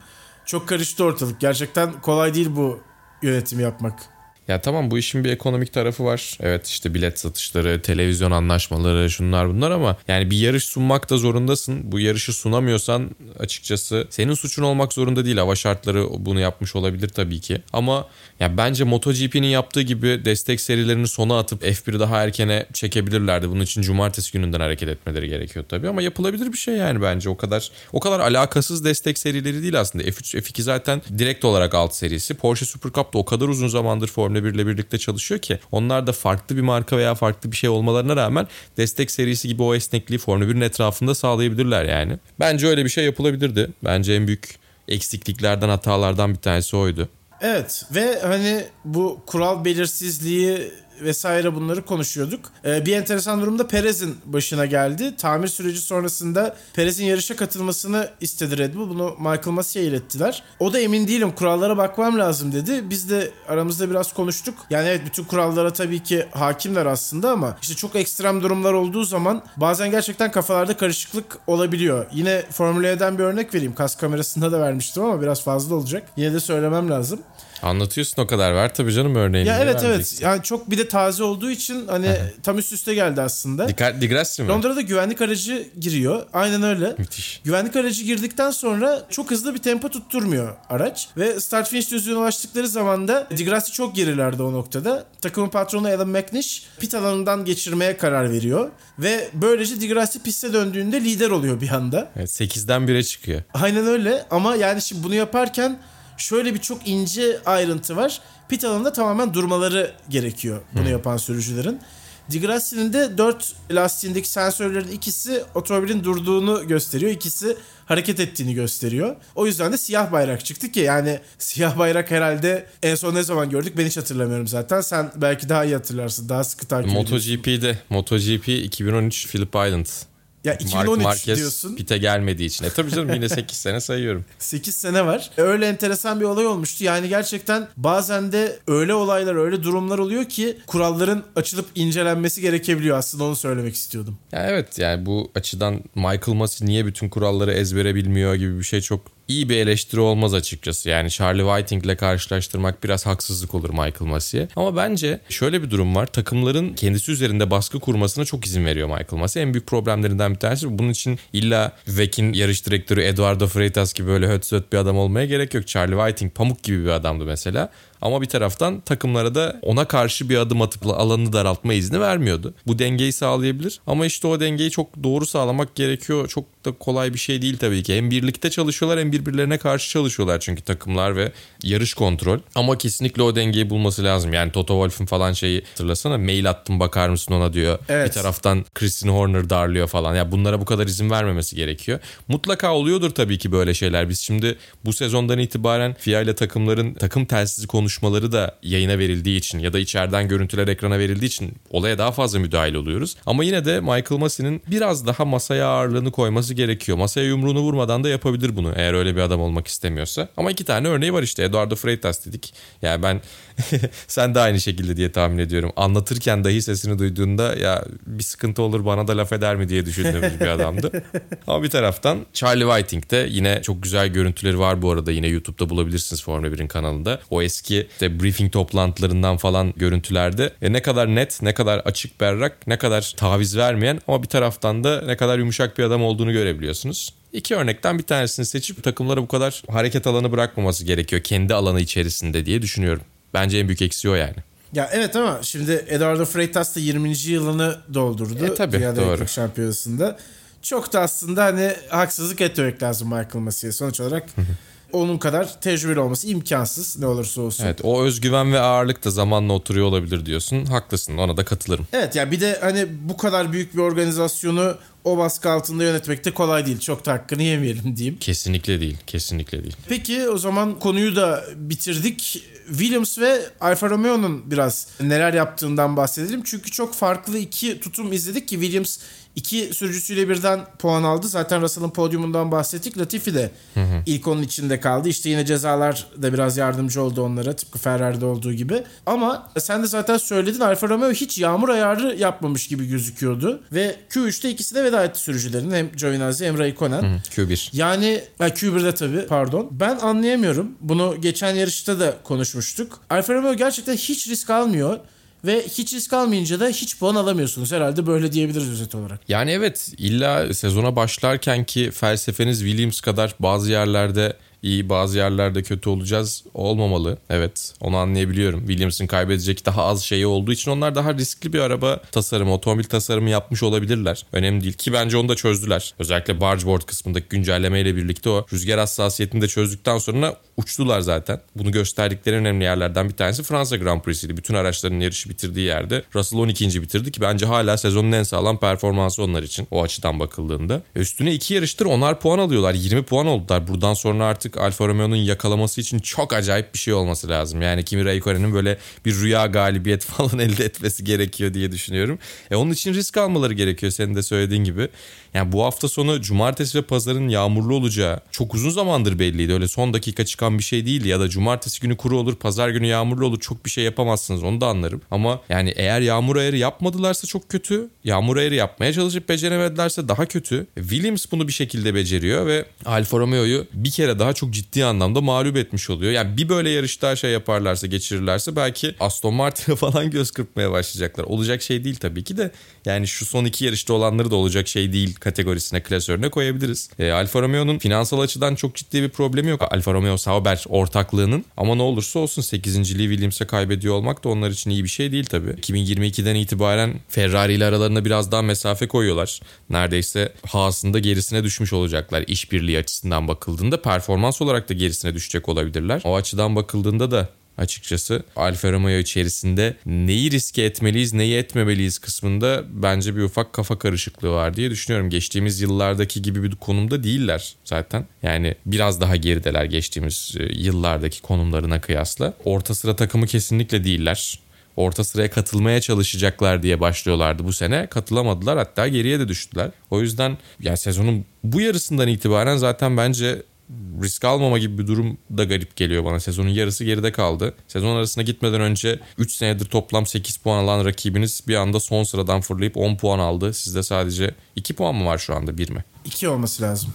Çok karıştı ortalık. Gerçekten kolay değil bu yönetimi yapmak. Ya tamam bu işin bir ekonomik tarafı var. Evet işte bilet satışları, televizyon anlaşmaları, şunlar bunlar ama yani bir yarış sunmak da zorundasın. Bu yarışı sunamıyorsan açıkçası senin suçun olmak zorunda değil. Hava şartları bunu yapmış olabilir tabii ki. Ama ya bence MotoGP'nin yaptığı gibi destek serilerini sona atıp F1'i daha erkene çekebilirlerdi. Bunun için cumartesi gününden hareket etmeleri gerekiyor tabii ama yapılabilir bir şey yani bence o kadar o kadar alakasız destek serileri değil aslında. F3 F2 zaten direkt olarak alt serisi. Porsche Super Cup da o kadar uzun zamandır Formula 1 ile birlikte çalışıyor ki onlar da farklı bir marka veya farklı bir şey olmalarına rağmen destek serisi gibi o esnekliği Formula 1'in etrafında sağlayabilirler yani. Bence öyle bir şey yapılabilirdi. Bence en büyük eksikliklerden hatalardan bir tanesi oydu. Evet ve hani bu kural belirsizliği vesaire bunları konuşuyorduk. Ee, bir enteresan durumda Perez'in başına geldi. Tamir süreci sonrasında Perez'in yarışa katılmasını istedi Red Bull. Bunu Michael Massey'e ilettiler. O da emin değilim kurallara bakmam lazım dedi. Biz de aramızda biraz konuştuk. Yani evet bütün kurallara tabii ki hakimler aslında ama işte çok ekstrem durumlar olduğu zaman bazen gerçekten kafalarda karışıklık olabiliyor. Yine Formula E'den bir örnek vereyim. Kas kamerasında da vermiştim ama biraz fazla olacak. Yine de söylemem lazım. Anlatıyorsun o kadar ver tabii canım örneğini. Ya evet evet. Yani çok bir de taze olduğu için hani tam üst üste geldi aslında. Dikkat, Digrassi mi? Londra'da güvenlik aracı giriyor. Aynen öyle. Müthiş. Güvenlik aracı girdikten sonra çok hızlı bir tempo tutturmuyor araç. Ve start finish düzlüğüne ulaştıkları zaman da Digrassi çok gerilerde o noktada. Takımın patronu Adam McNish pit alanından geçirmeye karar veriyor. Ve böylece Digrassi piste döndüğünde lider oluyor bir anda. Evet, 8'den 1'e çıkıyor. Aynen öyle ama yani şimdi bunu yaparken şöyle bir çok ince ayrıntı var. Pit alanında tamamen durmaları gerekiyor bunu yapan sürücülerin. Digrassi'nin de 4 lastiğindeki sensörlerin ikisi otomobilin durduğunu gösteriyor. İkisi hareket ettiğini gösteriyor. O yüzden de siyah bayrak çıktı ki yani siyah bayrak herhalde en son ne zaman gördük ben hiç hatırlamıyorum zaten. Sen belki daha iyi hatırlarsın. Daha sıkı takip. MotoGP'de MotoGP 2013 Phillip Island. Ya Mark 2013 Marquez diyorsun. pite gelmediği için. E tabii canım yine 8 sene sayıyorum. 8 sene var. Öyle enteresan bir olay olmuştu. Yani gerçekten bazen de öyle olaylar, öyle durumlar oluyor ki kuralların açılıp incelenmesi gerekebiliyor. Aslında onu söylemek istiyordum. Ya evet yani bu açıdan Michael Masi niye bütün kuralları ezbere bilmiyor gibi bir şey çok iyi bir eleştiri olmaz açıkçası. Yani Charlie Whiting ile karşılaştırmak biraz haksızlık olur Michael Masi'ye. Ama bence şöyle bir durum var. Takımların kendisi üzerinde baskı kurmasına çok izin veriyor Michael Masi. En büyük problemlerinden bir tanesi. Bunun için illa Vec'in yarış direktörü Eduardo Freitas gibi böyle höt söt bir adam olmaya gerek yok. Charlie Whiting pamuk gibi bir adamdı mesela. Ama bir taraftan takımlara da ona karşı bir adım atıp alanını daraltma izni vermiyordu. Bu dengeyi sağlayabilir. Ama işte o dengeyi çok doğru sağlamak gerekiyor. Çok da kolay bir şey değil tabii ki. Hem birlikte çalışıyorlar hem birbirlerine karşı çalışıyorlar çünkü takımlar ve yarış kontrol. Ama kesinlikle o dengeyi bulması lazım. Yani Toto Wolff'un falan şeyi hatırlasana mail attım bakar mısın ona diyor. Evet. Bir taraftan Christian Horner darlıyor falan. Ya bunlara bu kadar izin vermemesi gerekiyor. Mutlaka oluyordur tabii ki böyle şeyler. Biz şimdi bu sezondan itibaren FIA ile takımların takım telsizi konuşmaları da yayına verildiği için ya da içeriden görüntüler ekrana verildiği için olaya daha fazla müdahil oluyoruz. Ama yine de Michael Massey'nin biraz daha masaya ağırlığını koyması gerekiyor. Masaya yumruğunu vurmadan da yapabilir bunu eğer öyle bir adam olmak istemiyorsa. Ama iki tane örneği var işte. Eduardo Freitas dedik. Yani ben sen de aynı şekilde diye tahmin ediyorum. Anlatırken dahi sesini duyduğunda ya bir sıkıntı olur bana da laf eder mi diye düşündüğümüz bir adamdı. Ama bir taraftan Charlie Whiting de yine çok güzel görüntüleri var bu arada. Yine YouTube'da bulabilirsiniz Formula 1'in kanalında. O eski işte briefing toplantılarından falan görüntülerde e, ne kadar net, ne kadar açık berrak, ne kadar taviz vermeyen ama bir taraftan da ne kadar yumuşak bir adam olduğunu görebiliyorsunuz. İki örnekten bir tanesini seçip takımlara bu kadar hareket alanı bırakmaması gerekiyor kendi alanı içerisinde diye düşünüyorum. Bence en büyük eksiği o yani. Ya evet ama şimdi Eduardo Freitas da 20. yılını doldurdu. E, tabii, Dünya doğru. Şampiyonası'nda. Çok da aslında hani haksızlık etmemek lazım Michael Massey'e. Sonuç olarak onun kadar tecrübeli olması imkansız ne olursa olsun. Evet o özgüven ve ağırlık da zamanla oturuyor olabilir diyorsun. Haklısın ona da katılırım. Evet ya bir de hani bu kadar büyük bir organizasyonu o baskı altında yönetmek de kolay değil. Çok da hakkını yemeyelim diyeyim. Kesinlikle değil. Kesinlikle değil. Peki o zaman konuyu da bitirdik. Williams ve Alfa Romeo'nun biraz neler yaptığından bahsedelim. Çünkü çok farklı iki tutum izledik ki Williams iki sürücüsüyle birden puan aldı. Zaten Russell'ın podyumundan bahsettik. Latifi de hı hı. ilk onun içinde kaldı. İşte yine cezalar da biraz yardımcı oldu onlara tıpkı Ferrari'de olduğu gibi. Ama sen de zaten söyledin Alfa Romeo hiç yağmur ayarı yapmamış gibi gözüküyordu. Ve Q3'te ikisi de veda etti sürücülerin. Hem Giovinazzi hem Raikkonen. Hı hı. Q1. Yani ha, Q1'de tabii pardon. Ben anlayamıyorum. Bunu geçen yarışta da konuşmuştuk. Alfa Romeo gerçekten hiç risk almıyor. Ve hiç risk almayınca da hiç puan alamıyorsunuz. Herhalde böyle diyebiliriz özet olarak. Yani evet illa sezona başlarken ki felsefeniz Williams kadar bazı yerlerde iyi bazı yerlerde kötü olacağız olmamalı. Evet onu anlayabiliyorum. Williams'ın kaybedecek daha az şeyi olduğu için onlar daha riskli bir araba tasarımı, otomobil tasarımı yapmış olabilirler. Önemli değil ki bence onu da çözdüler. Özellikle bargeboard kısmındaki güncellemeyle birlikte o rüzgar hassasiyetini de çözdükten sonra uçtular zaten. Bunu gösterdikleri önemli yerlerden bir tanesi Fransa Grand Prix'siydi. Bütün araçların yarışı bitirdiği yerde Russell 12. bitirdi ki bence hala sezonun en sağlam performansı onlar için o açıdan bakıldığında. Üstüne iki yarıştır onlar puan alıyorlar. 20 puan oldular. Buradan sonra artık Alfa Romeo'nun yakalaması için çok acayip bir şey olması lazım. Yani Kimi Raikkonen'in böyle bir rüya galibiyet falan elde etmesi gerekiyor diye düşünüyorum. E onun için risk almaları gerekiyor senin de söylediğin gibi. Yani bu hafta sonu cumartesi ve pazarın yağmurlu olacağı çok uzun zamandır belliydi. Öyle son dakika çıkan bir şey değildi ya da cumartesi günü kuru olur, pazar günü yağmurlu olur. Çok bir şey yapamazsınız onu da anlarım. Ama yani eğer yağmur ayarı yapmadılarsa çok kötü. Yağmur ayarı yapmaya çalışıp beceremedilerse daha kötü. Williams bunu bir şekilde beceriyor ve Alfa Romeo'yu bir kere daha çok ciddi anlamda mağlup etmiş oluyor. Yani bir böyle yarış daha şey yaparlarsa, geçirirlerse belki Aston Martin'e falan göz kırpmaya başlayacaklar. Olacak şey değil tabii ki de. Yani şu son iki yarışta olanları da olacak şey değil kategorisine, klasörüne koyabiliriz. E, Alfa Romeo'nun finansal açıdan çok ciddi bir problemi yok. Alfa Romeo Sauber ortaklığının ama ne olursa olsun 8.liği Williams'e kaybediyor olmak da onlar için iyi bir şey değil tabii. 2022'den itibaren Ferrari ile aralarına biraz daha mesafe koyuyorlar. Neredeyse Haas'ın da gerisine düşmüş olacaklar işbirliği açısından bakıldığında. Performans olarak da gerisine düşecek olabilirler. O açıdan bakıldığında da açıkçası. Alfa Romeo içerisinde neyi riske etmeliyiz, neyi etmemeliyiz kısmında bence bir ufak kafa karışıklığı var diye düşünüyorum. Geçtiğimiz yıllardaki gibi bir konumda değiller zaten. Yani biraz daha gerideler geçtiğimiz e, yıllardaki konumlarına kıyasla. Orta sıra takımı kesinlikle değiller orta sıraya katılmaya çalışacaklar diye başlıyorlardı bu sene. Katılamadılar hatta geriye de düştüler. O yüzden yani sezonun bu yarısından itibaren zaten bence risk almama gibi bir durum da garip geliyor bana. Sezonun yarısı geride kaldı. Sezon arasına gitmeden önce 3 senedir toplam 8 puan alan rakibiniz bir anda son sıradan fırlayıp 10 puan aldı. Sizde sadece 2 puan mı var şu anda 1 mi? 2 olması lazım.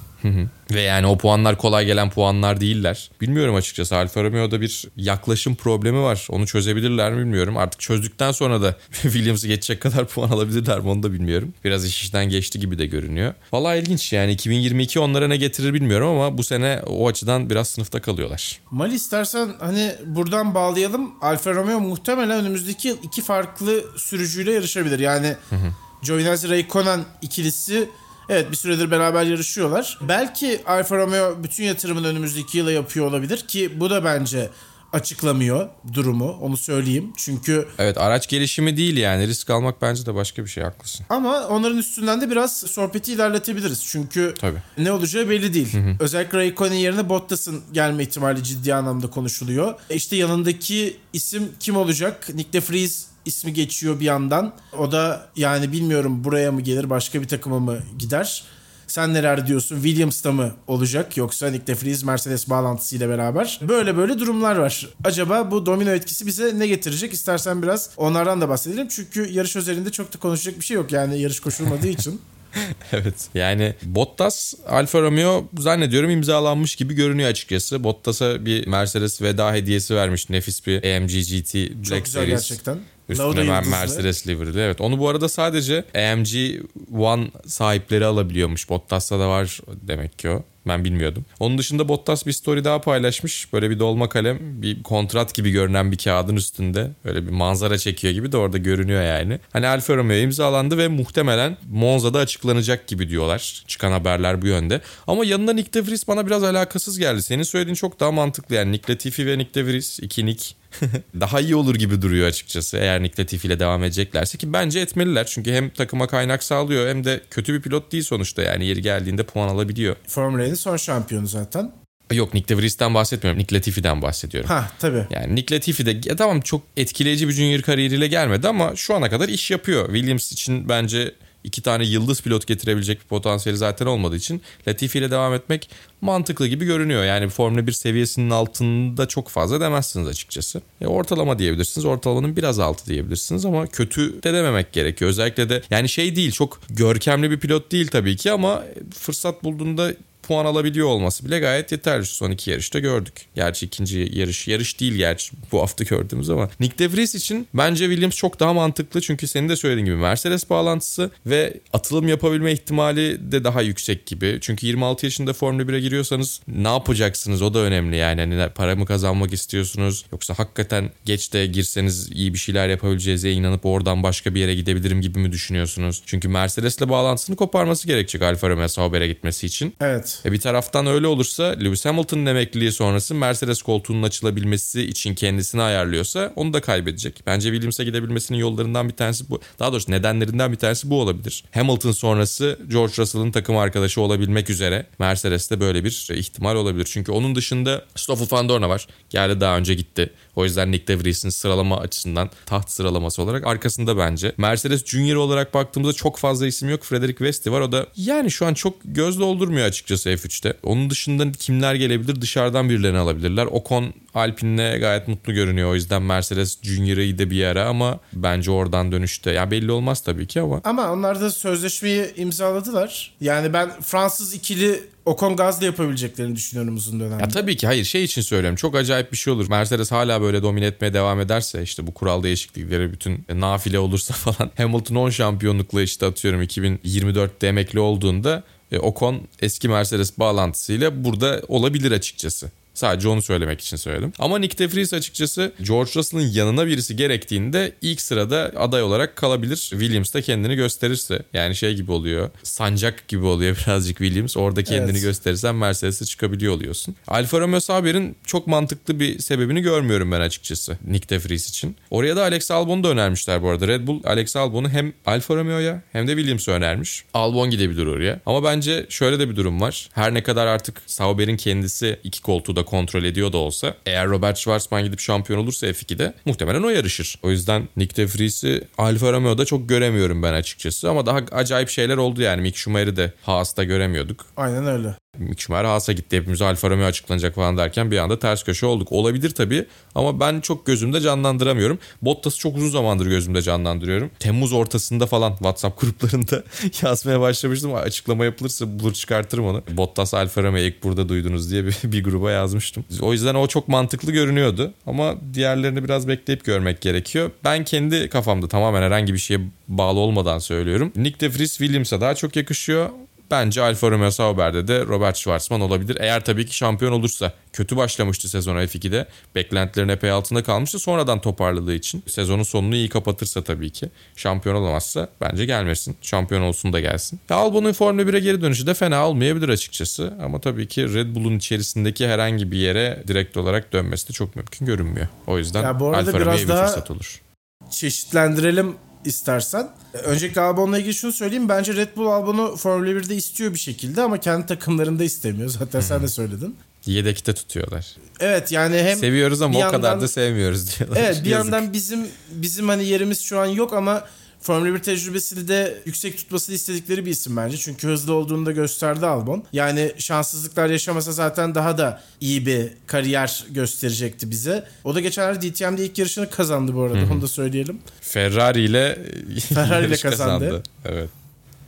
Ve yani o puanlar kolay gelen puanlar değiller. Bilmiyorum açıkçası Alfa Romeo'da bir yaklaşım problemi var. Onu çözebilirler mi bilmiyorum. Artık çözdükten sonra da Williams'ı geçecek kadar puan alabilirler mi onu da bilmiyorum. Biraz iş işten geçti gibi de görünüyor. Valla ilginç yani 2022 onlara ne getirir bilmiyorum ama bu sene o açıdan biraz sınıfta kalıyorlar. Mal istersen hani buradan bağlayalım. Alfa Romeo muhtemelen önümüzdeki yıl iki farklı sürücüyle yarışabilir. Yani Giovinazzi Raikkonen ikilisi Evet bir süredir beraber yarışıyorlar. Belki Alfa Romeo bütün yatırımını önümüzdeki yıla yapıyor olabilir ki bu da bence açıklamıyor durumu onu söyleyeyim. Çünkü Evet araç gelişimi değil yani risk almak bence de başka bir şey haklısın. Ama onların üstünden de biraz sohbeti ilerletebiliriz. Çünkü Tabii. ne olacağı belli değil. Hı hı. Özellikle Raikkonen yerine Bottas'ın gelme ihtimali ciddi anlamda konuşuluyor. E işte yanındaki isim kim olacak? Nick de Vries ismi geçiyor bir yandan. O da yani bilmiyorum buraya mı gelir başka bir takıma mı gider? Sen neler diyorsun? Williams'ta mı olacak yoksa Nick de Vries Mercedes bağlantısıyla beraber? Böyle böyle durumlar var. Acaba bu domino etkisi bize ne getirecek? İstersen biraz onlardan da bahsedelim. Çünkü yarış özelinde çok da konuşacak bir şey yok yani yarış koşulmadığı için. evet. Yani Bottas Alfa Romeo zannediyorum imzalanmış gibi görünüyor açıkçası. Bottas'a bir Mercedes veda hediyesi vermiş. Nefis bir AMG GT Black Çok güzel Series. gerçekten. Üstüne ben Mercedes livery'li. Evet onu bu arada sadece AMG One sahipleri alabiliyormuş. Bottas'ta da var demek ki o. Ben bilmiyordum. Onun dışında Bottas bir story daha paylaşmış. Böyle bir dolma kalem bir kontrat gibi görünen bir kağıdın üstünde. Böyle bir manzara çekiyor gibi de orada görünüyor yani. Hani Alfa Romeo imzalandı ve muhtemelen Monza'da açıklanacak gibi diyorlar. Çıkan haberler bu yönde. Ama yanında Nick De Vries bana biraz alakasız geldi. Senin söylediğin çok daha mantıklı yani. Nick Latifi ve Nick De Vries. iki Nick daha iyi olur gibi duruyor açıkçası eğer Nick Latifi ile devam edeceklerse ki bence etmeliler. Çünkü hem takıma kaynak sağlıyor hem de kötü bir pilot değil sonuçta yani yeri geldiğinde puan alabiliyor. Formula 1'in son şampiyonu zaten. Yok Nick De Vries'ten bahsetmiyorum. Nick Latifi'den bahsediyorum. Ha tabii. Yani Nick Latifi de ya tamam çok etkileyici bir junior kariyeriyle gelmedi ama şu ana kadar iş yapıyor. Williams için bence iki tane yıldız pilot getirebilecek bir potansiyeli zaten olmadığı için Latifi ile devam etmek mantıklı gibi görünüyor. Yani Formula 1 seviyesinin altında çok fazla demezsiniz açıkçası. E, ortalama diyebilirsiniz. Ortalamanın biraz altı diyebilirsiniz ama kötü de dememek gerekiyor. Özellikle de yani şey değil çok görkemli bir pilot değil tabii ki ama fırsat bulduğunda puan alabiliyor olması bile gayet yeterli. Son iki yarışta gördük. Gerçi ikinci yarış, yarış değil gerçi bu hafta gördüğümüz ama. Nick De Vries için bence Williams çok daha mantıklı. Çünkü senin de söylediğin gibi Mercedes bağlantısı ve atılım yapabilme ihtimali de daha yüksek gibi. Çünkü 26 yaşında Formula 1'e giriyorsanız ne yapacaksınız o da önemli yani. Hani para mı kazanmak istiyorsunuz yoksa hakikaten geç de girseniz iyi bir şeyler yapabileceğinize inanıp oradan başka bir yere gidebilirim gibi mi düşünüyorsunuz? Çünkü Mercedes'le bağlantısını koparması gerekecek Alfa Romeo Sauber'e gitmesi için. Evet. E bir taraftan öyle olursa Lewis Hamilton'ın emekliliği sonrası Mercedes koltuğunun açılabilmesi için kendisini ayarlıyorsa onu da kaybedecek. Bence Williams'a gidebilmesinin yollarından bir tanesi bu. Daha doğrusu nedenlerinden bir tanesi bu olabilir. Hamilton sonrası George Russell'ın takım arkadaşı olabilmek üzere Mercedes'te böyle bir ihtimal olabilir. Çünkü onun dışında Stoffel van Dorn var. Geldi daha önce gitti. O yüzden Nick De Vries'in sıralama açısından taht sıralaması olarak arkasında bence. Mercedes Junior olarak baktığımızda çok fazla isim yok. Frederick Westi var. O da yani şu an çok göz doldurmuyor açıkçası F3'te. Onun dışında kimler gelebilir? Dışarıdan birilerini alabilirler. Ocon Alpine'le gayet mutlu görünüyor. O yüzden Mercedes Junior'ı da bir ara ama bence oradan dönüşte. Ya belli olmaz tabii ki ama. Ama onlar da sözleşmeyi imzaladılar. Yani ben Fransız ikili Ocon Gaz'la yapabileceklerini düşünüyorum uzun dönemde. Ya tabii ki hayır şey için söylüyorum. Çok acayip bir şey olur. Mercedes hala böyle domine etmeye devam ederse işte bu kural değişiklikleri bütün nafile olursa falan Hamilton 10 şampiyonlukla işte atıyorum 2024'te emekli olduğunda Ocon eski Mercedes bağlantısıyla burada olabilir açıkçası. Sadece onu söylemek için söyledim. Ama Nick De Vries açıkçası George Russell'ın yanına birisi gerektiğinde ilk sırada aday olarak kalabilir. Williams da kendini gösterirse. Yani şey gibi oluyor. Sancak gibi oluyor birazcık Williams. Orada kendini Evet. gösterirsen Mercedes'e çıkabiliyor oluyorsun. Alfa Romeo Sauber'in çok mantıklı bir sebebini görmüyorum ben açıkçası Nick De Vries için. Oraya da Alex Albon'u da önermişler bu arada. Red Bull Alex Albon'u hem Alfa Romeo'ya hem de Williams'a önermiş. Albon gidebilir oraya. Ama bence şöyle de bir durum var. Her ne kadar artık Sauber'in kendisi iki koltuğu da kontrol ediyor da olsa eğer Robert Schwarzman gidip şampiyon olursa F2'de muhtemelen o yarışır. O yüzden Nick De Vries'i Alfa Romeo'da çok göremiyorum ben açıkçası ama daha acayip şeyler oldu yani. Mick Schumacher'i de Haas'ta göremiyorduk. Aynen öyle. Schumacher Haas'a gitti hepimiz Alfa Romeo açıklanacak falan derken bir anda ters köşe olduk. Olabilir tabii ama ben çok gözümde canlandıramıyorum. Bottas'ı çok uzun zamandır gözümde canlandırıyorum. Temmuz ortasında falan WhatsApp gruplarında yazmaya başlamıştım. Açıklama yapılırsa bulur çıkartırım onu. Bottas Alfa Romeo ilk burada duydunuz diye bir, bir gruba yazmıştım. O yüzden o çok mantıklı görünüyordu. Ama diğerlerini biraz bekleyip görmek gerekiyor. Ben kendi kafamda tamamen herhangi bir şeye bağlı olmadan söylüyorum. Nick De Vries Williams'a daha çok yakışıyor. Bence Alfa Romeo Sauber'de de Robert Schwarzman olabilir. Eğer tabii ki şampiyon olursa. Kötü başlamıştı sezona F2'de. Beklentilerin epey altında kalmıştı. Sonradan toparladığı için. Sezonun sonunu iyi kapatırsa tabii ki. Şampiyon olamazsa bence gelmesin. Şampiyon olsun da gelsin. Ya Albon'un Formula 1'e geri dönüşü de fena olmayabilir açıkçası. Ama tabii ki Red Bull'un içerisindeki herhangi bir yere direkt olarak dönmesi de çok mümkün görünmüyor. O yüzden Alfa Romeo'ya bir daha- fırsat olur. çeşitlendirelim istersen. Öncelikle Albon'la ilgili şunu söyleyeyim. Bence Red Bull Albon'u Formula 1'de istiyor bir şekilde ama kendi takımlarında istemiyor. Zaten sen de söyledin. Yedekte tutuyorlar. Evet yani hem Seviyoruz ama o kadar da sevmiyoruz diyorlar. Evet bir Yazık. yandan bizim bizim hani yerimiz şu an yok ama Formula 1 tecrübesini de yüksek tutmasını istedikleri bir isim bence. Çünkü hızlı olduğunu da gösterdi Albon. Yani şanssızlıklar yaşamasa zaten daha da iyi bir kariyer gösterecekti bize. O da geçenlerde DTM'de ilk yarışını kazandı bu arada. Onu da söyleyelim. Ferrari ile Ferrari ile kazandı. Evet.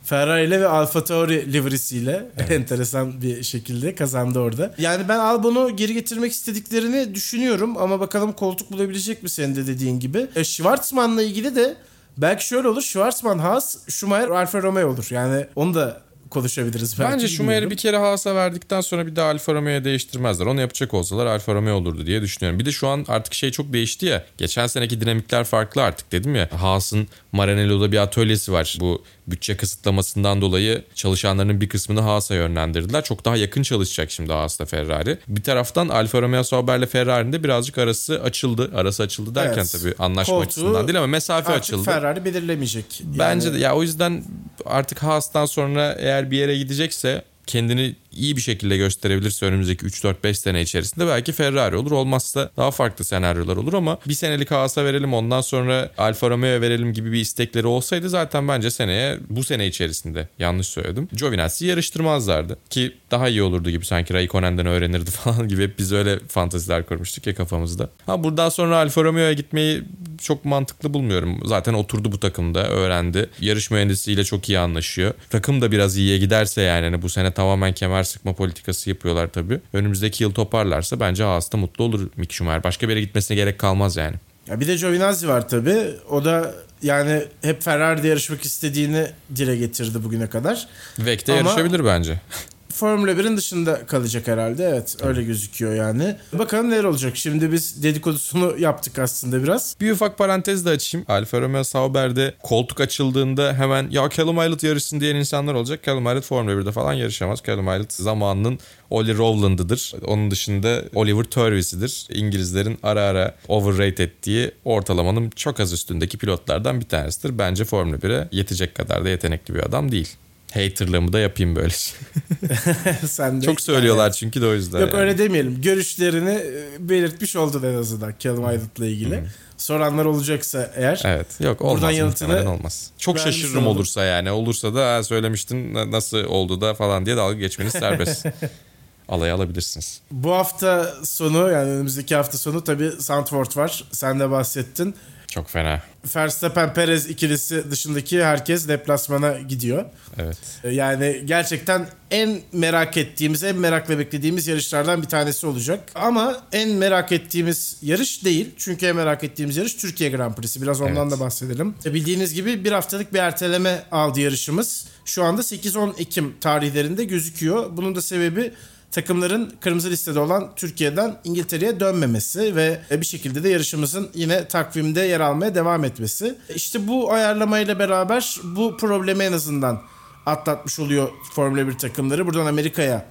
Ferrari ile ve Alfa Tauri livrisiyle enteresan bir şekilde kazandı orada. Yani ben Albon'u geri getirmek istediklerini düşünüyorum ama bakalım koltuk bulabilecek mi senin de dediğin gibi. E, Schwarzman'la ilgili de belki şöyle olur. Schwarzman Haas, Schumacher Alfa Romeo olur. Yani onu da konuşabiliriz belki. Bence Schumacher'i bir kere Haas'a verdikten sonra bir daha Alfa Romeo'ya değiştirmezler. Onu yapacak olsalar Alfa Romeo olurdu diye düşünüyorum. Bir de şu an artık şey çok değişti ya. Geçen seneki dinamikler farklı artık dedim ya. Haas'ın Maranello'da bir atölyesi var. Bu bütçe kısıtlamasından dolayı çalışanlarının bir kısmını Haas'a yönlendirdiler. Çok daha yakın çalışacak şimdi Haas'la Ferrari. Bir taraftan Alfa Romeo Sauber'le Ferrari'nin de birazcık arası açıldı. Arası açıldı derken Evet. tabii anlaşma Koltuğu açısından değil ama mesafe Artık açıldı. Ferrari belirlemeyecek. Yani Bence de ya o yüzden artık Haas'tan sonra eğer bir yere gidecekse kendini iyi bir şekilde gösterebilirse önümüzdeki 3-4-5 sene içerisinde belki Ferrari olur. Olmazsa daha farklı senaryolar olur ama bir senelik Haas'a verelim ondan sonra Alfa Romeo'ya verelim gibi bir istekleri olsaydı zaten bence seneye bu sene içerisinde yanlış söyledim. Giovinazzi'yi yarıştırmazlardı ki daha iyi olurdu gibi sanki Raikkonen'den öğrenirdi falan gibi hep biz öyle fantaziler kurmuştuk ya kafamızda. Ha buradan sonra Alfa Romeo'ya gitmeyi çok mantıklı bulmuyorum. Zaten oturdu bu takımda öğrendi. Yarış mühendisiyle çok iyi anlaşıyor. Takım da biraz iyiye giderse yani hani bu sene tamamen kemer sıkma politikası yapıyorlar tabii. Önümüzdeki yıl toparlarsa bence Haas'ta mutlu olur Mick Schumacher. Başka bir yere gitmesine gerek kalmaz yani. Ya bir de Giovinazzi var tabii. O da yani hep Ferrari'de yarışmak istediğini dile getirdi bugüne kadar. Vek'te Ama- yarışabilir bence. Formula 1'in dışında kalacak herhalde. Evet öyle gözüküyor yani. Bakalım neler olacak. Şimdi biz dedikodusunu yaptık aslında biraz. Bir ufak parantez de açayım. Alfa Romeo Sauber'de koltuk açıldığında hemen ya Callum Ilott yarışsın diyen insanlar olacak. Callum Ilott Formula 1'de falan yarışamaz. Callum Ilott zamanının Ollie Rowland'ıdır. Onun dışında Oliver Turvis'idir. İngilizlerin ara ara overrate ettiği ortalamanın çok az üstündeki pilotlardan bir tanesidir. Bence Formula 1'e yetecek kadar da yetenekli bir adam değil. Haterlığımı da yapayım böyle. Sen de çok söylüyorlar çünkü de o yüzden. Yok yani. öyle demeyelim. Görüşlerini e, belirtmiş oldun en azından Callum Ilott'la ilgili. Soranlar olacaksa eğer. Evet. Yok olmaz. Buradan yanıtını olmaz. Çok şaşırırım olalım. olursa yani. Olursa da "Ha, söylemiştin na- nasıl oldu da falan diye dalga geçmeniz serbest. Alaya alabilirsiniz. Bu hafta sonu yani önümüzdeki hafta sonu tabii Sandford var. Sen de bahsettin. Çok fena. Verstappen Perez ikilisi dışındaki herkes deplasmana gidiyor. Evet. E, Yani gerçekten en merak ettiğimiz, en merakla beklediğimiz yarışlardan bir tanesi olacak. Ama en merak ettiğimiz yarış değil. Çünkü en merak ettiğimiz yarış Türkiye Grand Prix'si. Biraz ondan Evet. da bahsedelim. E, Bildiğiniz gibi bir haftalık bir erteleme aldı yarışımız. Şu anda 8-10 Ekim tarihlerinde gözüküyor. Bunun da sebebi takımların kırmızı listede olan Türkiye'den İngiltere'ye dönmemesi ve bir şekilde de yarışımızın yine takvimde yer almaya devam etmesi. İşte bu ayarlamayla beraber bu problemi en azından atlatmış oluyor Formula 1 takımları. Buradan Amerika'ya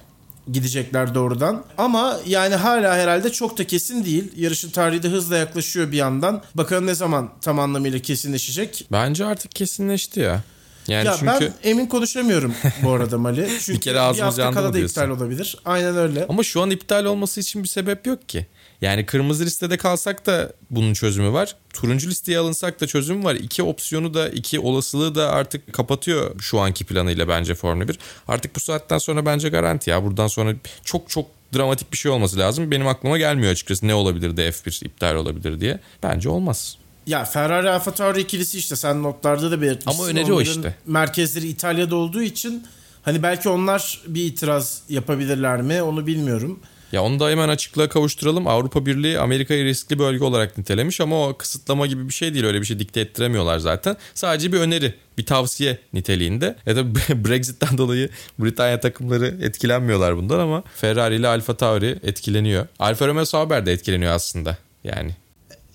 gidecekler doğrudan. Ama yani hala herhalde çok da kesin değil. Yarışın tarihi de hızla yaklaşıyor bir yandan. Bakalım ne zaman tam anlamıyla kesinleşecek. Bence artık kesinleşti ya. Yani ya çünkü ben emin konuşamıyorum bu arada Mali. Çünkü kere ağzımız hafta kala mı da iptal olabilir. Aynen öyle. ama şu an iptal olması için bir sebep yok ki. Yani kırmızı listede kalsak da bunun çözümü var. Turuncu listeye alınsak da çözümü var. İki opsiyonu da iki olasılığı da artık kapatıyor şu anki planıyla bence Formula 1. Artık bu saatten sonra bence garanti ya. Buradan sonra çok çok dramatik bir şey olması lazım. Benim aklıma gelmiyor açıkçası ne olabilir de F1 iptal olabilir diye. Bence olmaz. Ya Ferrari Alfa Tauri ikilisi işte sen notlarda da belirtmişsin. Ama öneri o Onların işte. Merkezleri İtalya'da olduğu için hani belki onlar bir itiraz yapabilirler mi onu bilmiyorum. Ya onu da hemen açıklığa kavuşturalım. Avrupa Birliği Amerika'yı riskli bölge olarak nitelemiş ama o kısıtlama gibi bir şey değil. Öyle bir şey dikte ettiremiyorlar zaten. Sadece bir öneri, bir tavsiye niteliğinde. Ya da Brexit'ten dolayı Britanya takımları etkilenmiyorlar bundan ama Ferrari ile Alfa Tauri etkileniyor. Alfa Romeo Sauber de etkileniyor aslında. Yani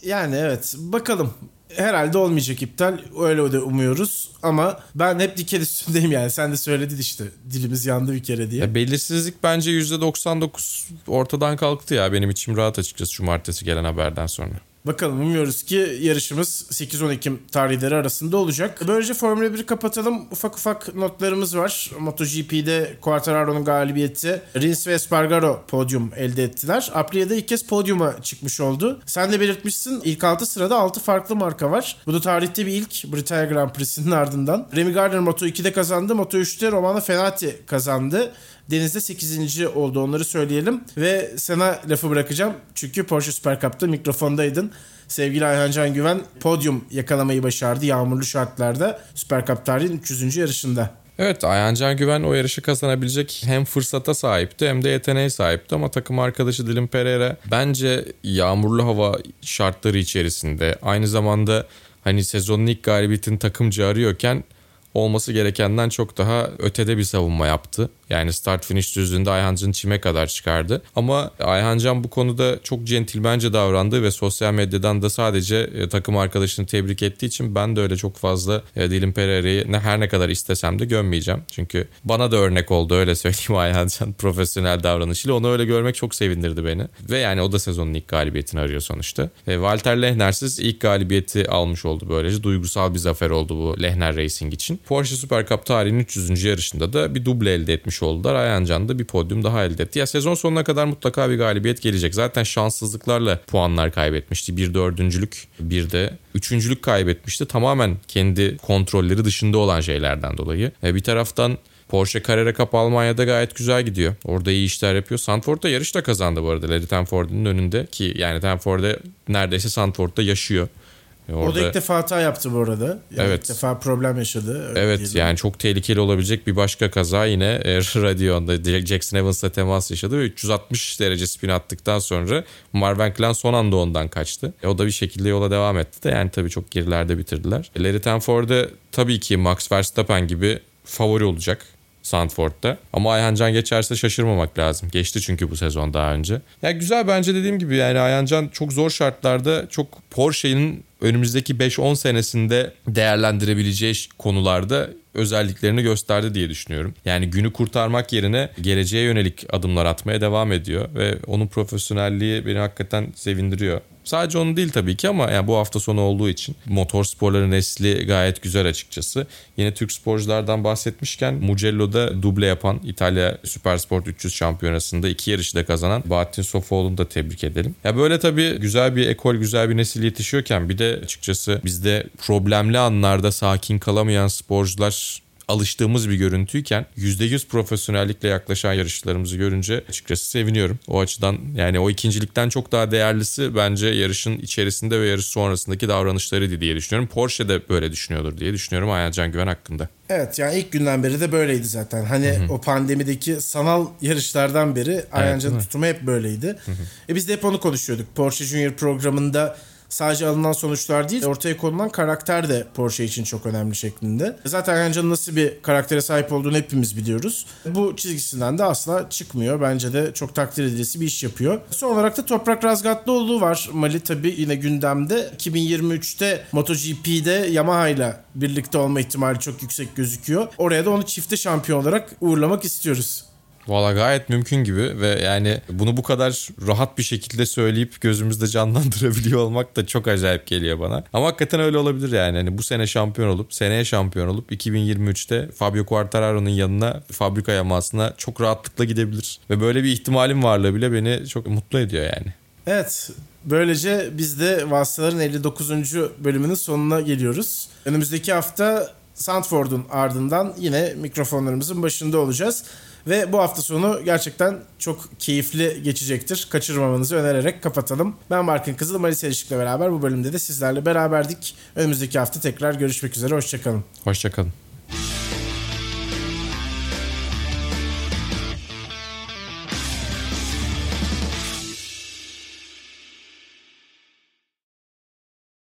Yani evet bakalım. Herhalde olmayacak iptal. Öyle de umuyoruz. Ama ben hep diken üstündeyim yani. Sen de söyledin işte. Dilimiz yandı bir kere diye. ya belirsizlik bence %99 ortadan kalktı ya. Benim içim rahat açıkçası cumartesi gelen haberden sonra. Bakalım umuyoruz ki yarışımız 8-10 Ekim tarihleri arasında olacak. Böylece Formula 1'i kapatalım. Ufak ufak notlarımız var. MotoGP'de Quartararo'nun galibiyeti. Rins ve Espargaro podyum elde ettiler. Aprilia'da ilk kez podyuma çıkmış oldu. Sen de belirtmişsin ilk 6 sırada 6 farklı marka var. Bu da tarihte bir ilk Britanya Grand Prix'sinin ardından. Remy Gardner Moto2'de kazandı. Moto3'te Romano Fenati kazandı. Deniz'de 8. oldu onları söyleyelim. Ve sana lafı bırakacağım. Çünkü Porsche Super Cup'ta mikrofondaydın. Sevgili Ayhan Can Güven podyum yakalamayı başardı yağmurlu şartlarda Super Cup tarihin 300. yarışında. Evet Ayhan Can Güven o yarışı kazanabilecek hem fırsata sahipti hem de yeteneğe sahipti ama takım arkadaşı Dylan Pereira bence yağmurlu hava şartları içerisinde aynı zamanda hani sezonun ilk galibiyetini takımcı arıyorken olması gerekenden çok daha ötede bir savunma yaptı. Yani start finish düzlüğünde Ayhancan çime kadar çıkardı. Ama Ayhancan bu konuda çok centilmence davrandı ve sosyal medyadan da sadece e, takım arkadaşını tebrik ettiği için ben de öyle çok fazla e, Dylan Pereira'yı her ne kadar istesem de gömmeyeceğim. Çünkü bana da örnek oldu öyle söyleyeyim Ayhancan profesyonel davranışıyla. Onu öyle görmek çok sevindirdi beni. Ve yani o da sezonun ilk galibiyetini arıyor sonuçta. E, Walter Lehner'siz ilk galibiyeti almış oldu böylece. Duygusal bir zafer oldu bu Lehner Racing için. Porsche Super Cup tarihinin 300. yarışında da bir duble elde etmiş oldular. Ayhancan da bir podyum daha elde etti. Ya sezon sonuna kadar mutlaka bir galibiyet gelecek. Zaten şanssızlıklarla puanlar kaybetmişti. Bir dördüncülük bir de üçüncülük kaybetmişti. Tamamen kendi kontrolleri dışında olan şeylerden dolayı. E, bir taraftan Porsche Carrera Cup Almanya'da gayet güzel gidiyor. Orada iyi işler yapıyor. Sandford'da yarış da kazandı bu arada. Larry Tenford'un önünde ki yani Tenford'da neredeyse Sandford'da yaşıyor. Orada... O da ilk defa hata yaptı bu arada. Yani evet. İlk defa problem yaşadı. Evet diyelim. yani çok tehlikeli olabilecek bir başka kaza yine Radion'da Jackson Evans'la temas yaşadı ve 360 derece spin attıktan sonra Marvin Klan son anda ondan kaçtı. E, o da bir şekilde yola devam etti de yani tabii çok gerilerde bitirdiler. Larry Tenford'da tabii ki Max Verstappen gibi favori olacak. Sandford'da. Ama Ayhancan geçerse şaşırmamak lazım. Geçti çünkü bu sezon daha önce. Ya güzel bence dediğim gibi yani Ayhancan çok zor şartlarda çok Porsche'nin önümüzdeki 5-10 senesinde değerlendirebileceği konularda özelliklerini gösterdi diye düşünüyorum. Yani günü kurtarmak yerine geleceğe yönelik adımlar atmaya devam ediyor ve onun profesyonelliği beni hakikaten sevindiriyor. Sadece onu değil tabii ki ama yani bu hafta sonu olduğu için motor sporların nesli gayet güzel açıkçası. Yine Türk sporculardan bahsetmişken Mugello'da duble yapan İtalya Süpersport 300 şampiyonasında iki yarışı da kazanan Bahattin Sofoğlu'nu da tebrik edelim. Ya böyle tabii güzel bir ekol, güzel bir nesil yetişiyorken bir de açıkçası bizde problemli anlarda sakin kalamayan sporcular alıştığımız bir görüntüyken %100 profesyonellikle yaklaşan yarışçılarımızı görünce açıkçası seviniyorum. O açıdan yani o ikincilikten çok daha değerlisi bence yarışın içerisinde ve yarış sonrasındaki davranışlarıydı diye düşünüyorum. Porsche de böyle düşünüyordur diye düşünüyorum Ayhan Güven hakkında. Evet yani ilk günden beri de böyleydi zaten. Hani Hı-hı. o pandemideki sanal yarışlardan beri Ayhancan'ın evet, tutumu hep böyleydi. Hı-hı. E biz de hep onu konuşuyorduk. Porsche Junior programında sadece alınan sonuçlar değil ortaya konulan karakter de Porsche için çok önemli şeklinde. Zaten Yancan'ın nasıl bir karaktere sahip olduğunu hepimiz biliyoruz. Bu çizgisinden de asla çıkmıyor. Bence de çok takdir edilesi bir iş yapıyor. Son olarak da Toprak Razgatlıoğlu var. Mali tabii yine gündemde. 2023'te MotoGP'de Yamaha ile birlikte olma ihtimali çok yüksek gözüküyor. Oraya da onu çifte şampiyon olarak uğurlamak istiyoruz. Valla gayet mümkün gibi ve yani bunu bu kadar rahat bir şekilde söyleyip gözümüzde canlandırabiliyor olmak da çok acayip geliyor bana. Ama hakikaten öyle olabilir yani. Hani bu sene şampiyon olup seneye şampiyon olup 2023'te Fabio Quartararo'nun yanına fabrika yamasına çok rahatlıkla gidebilir. Ve böyle bir ihtimalin varlığı bile beni çok mutlu ediyor yani. Evet böylece biz de Vasıtaların 59. bölümünün sonuna geliyoruz. Önümüzdeki hafta Sandford'un ardından yine mikrofonlarımızın başında olacağız. Ve bu hafta sonu gerçekten çok keyifli geçecektir. Kaçırmamanızı önererek kapatalım. Ben Barkın Kızıl, Malis Erişik'le beraber bu bölümde de sizlerle beraberdik. Önümüzdeki hafta tekrar görüşmek üzere. Hoşçakalın. Hoşçakalın.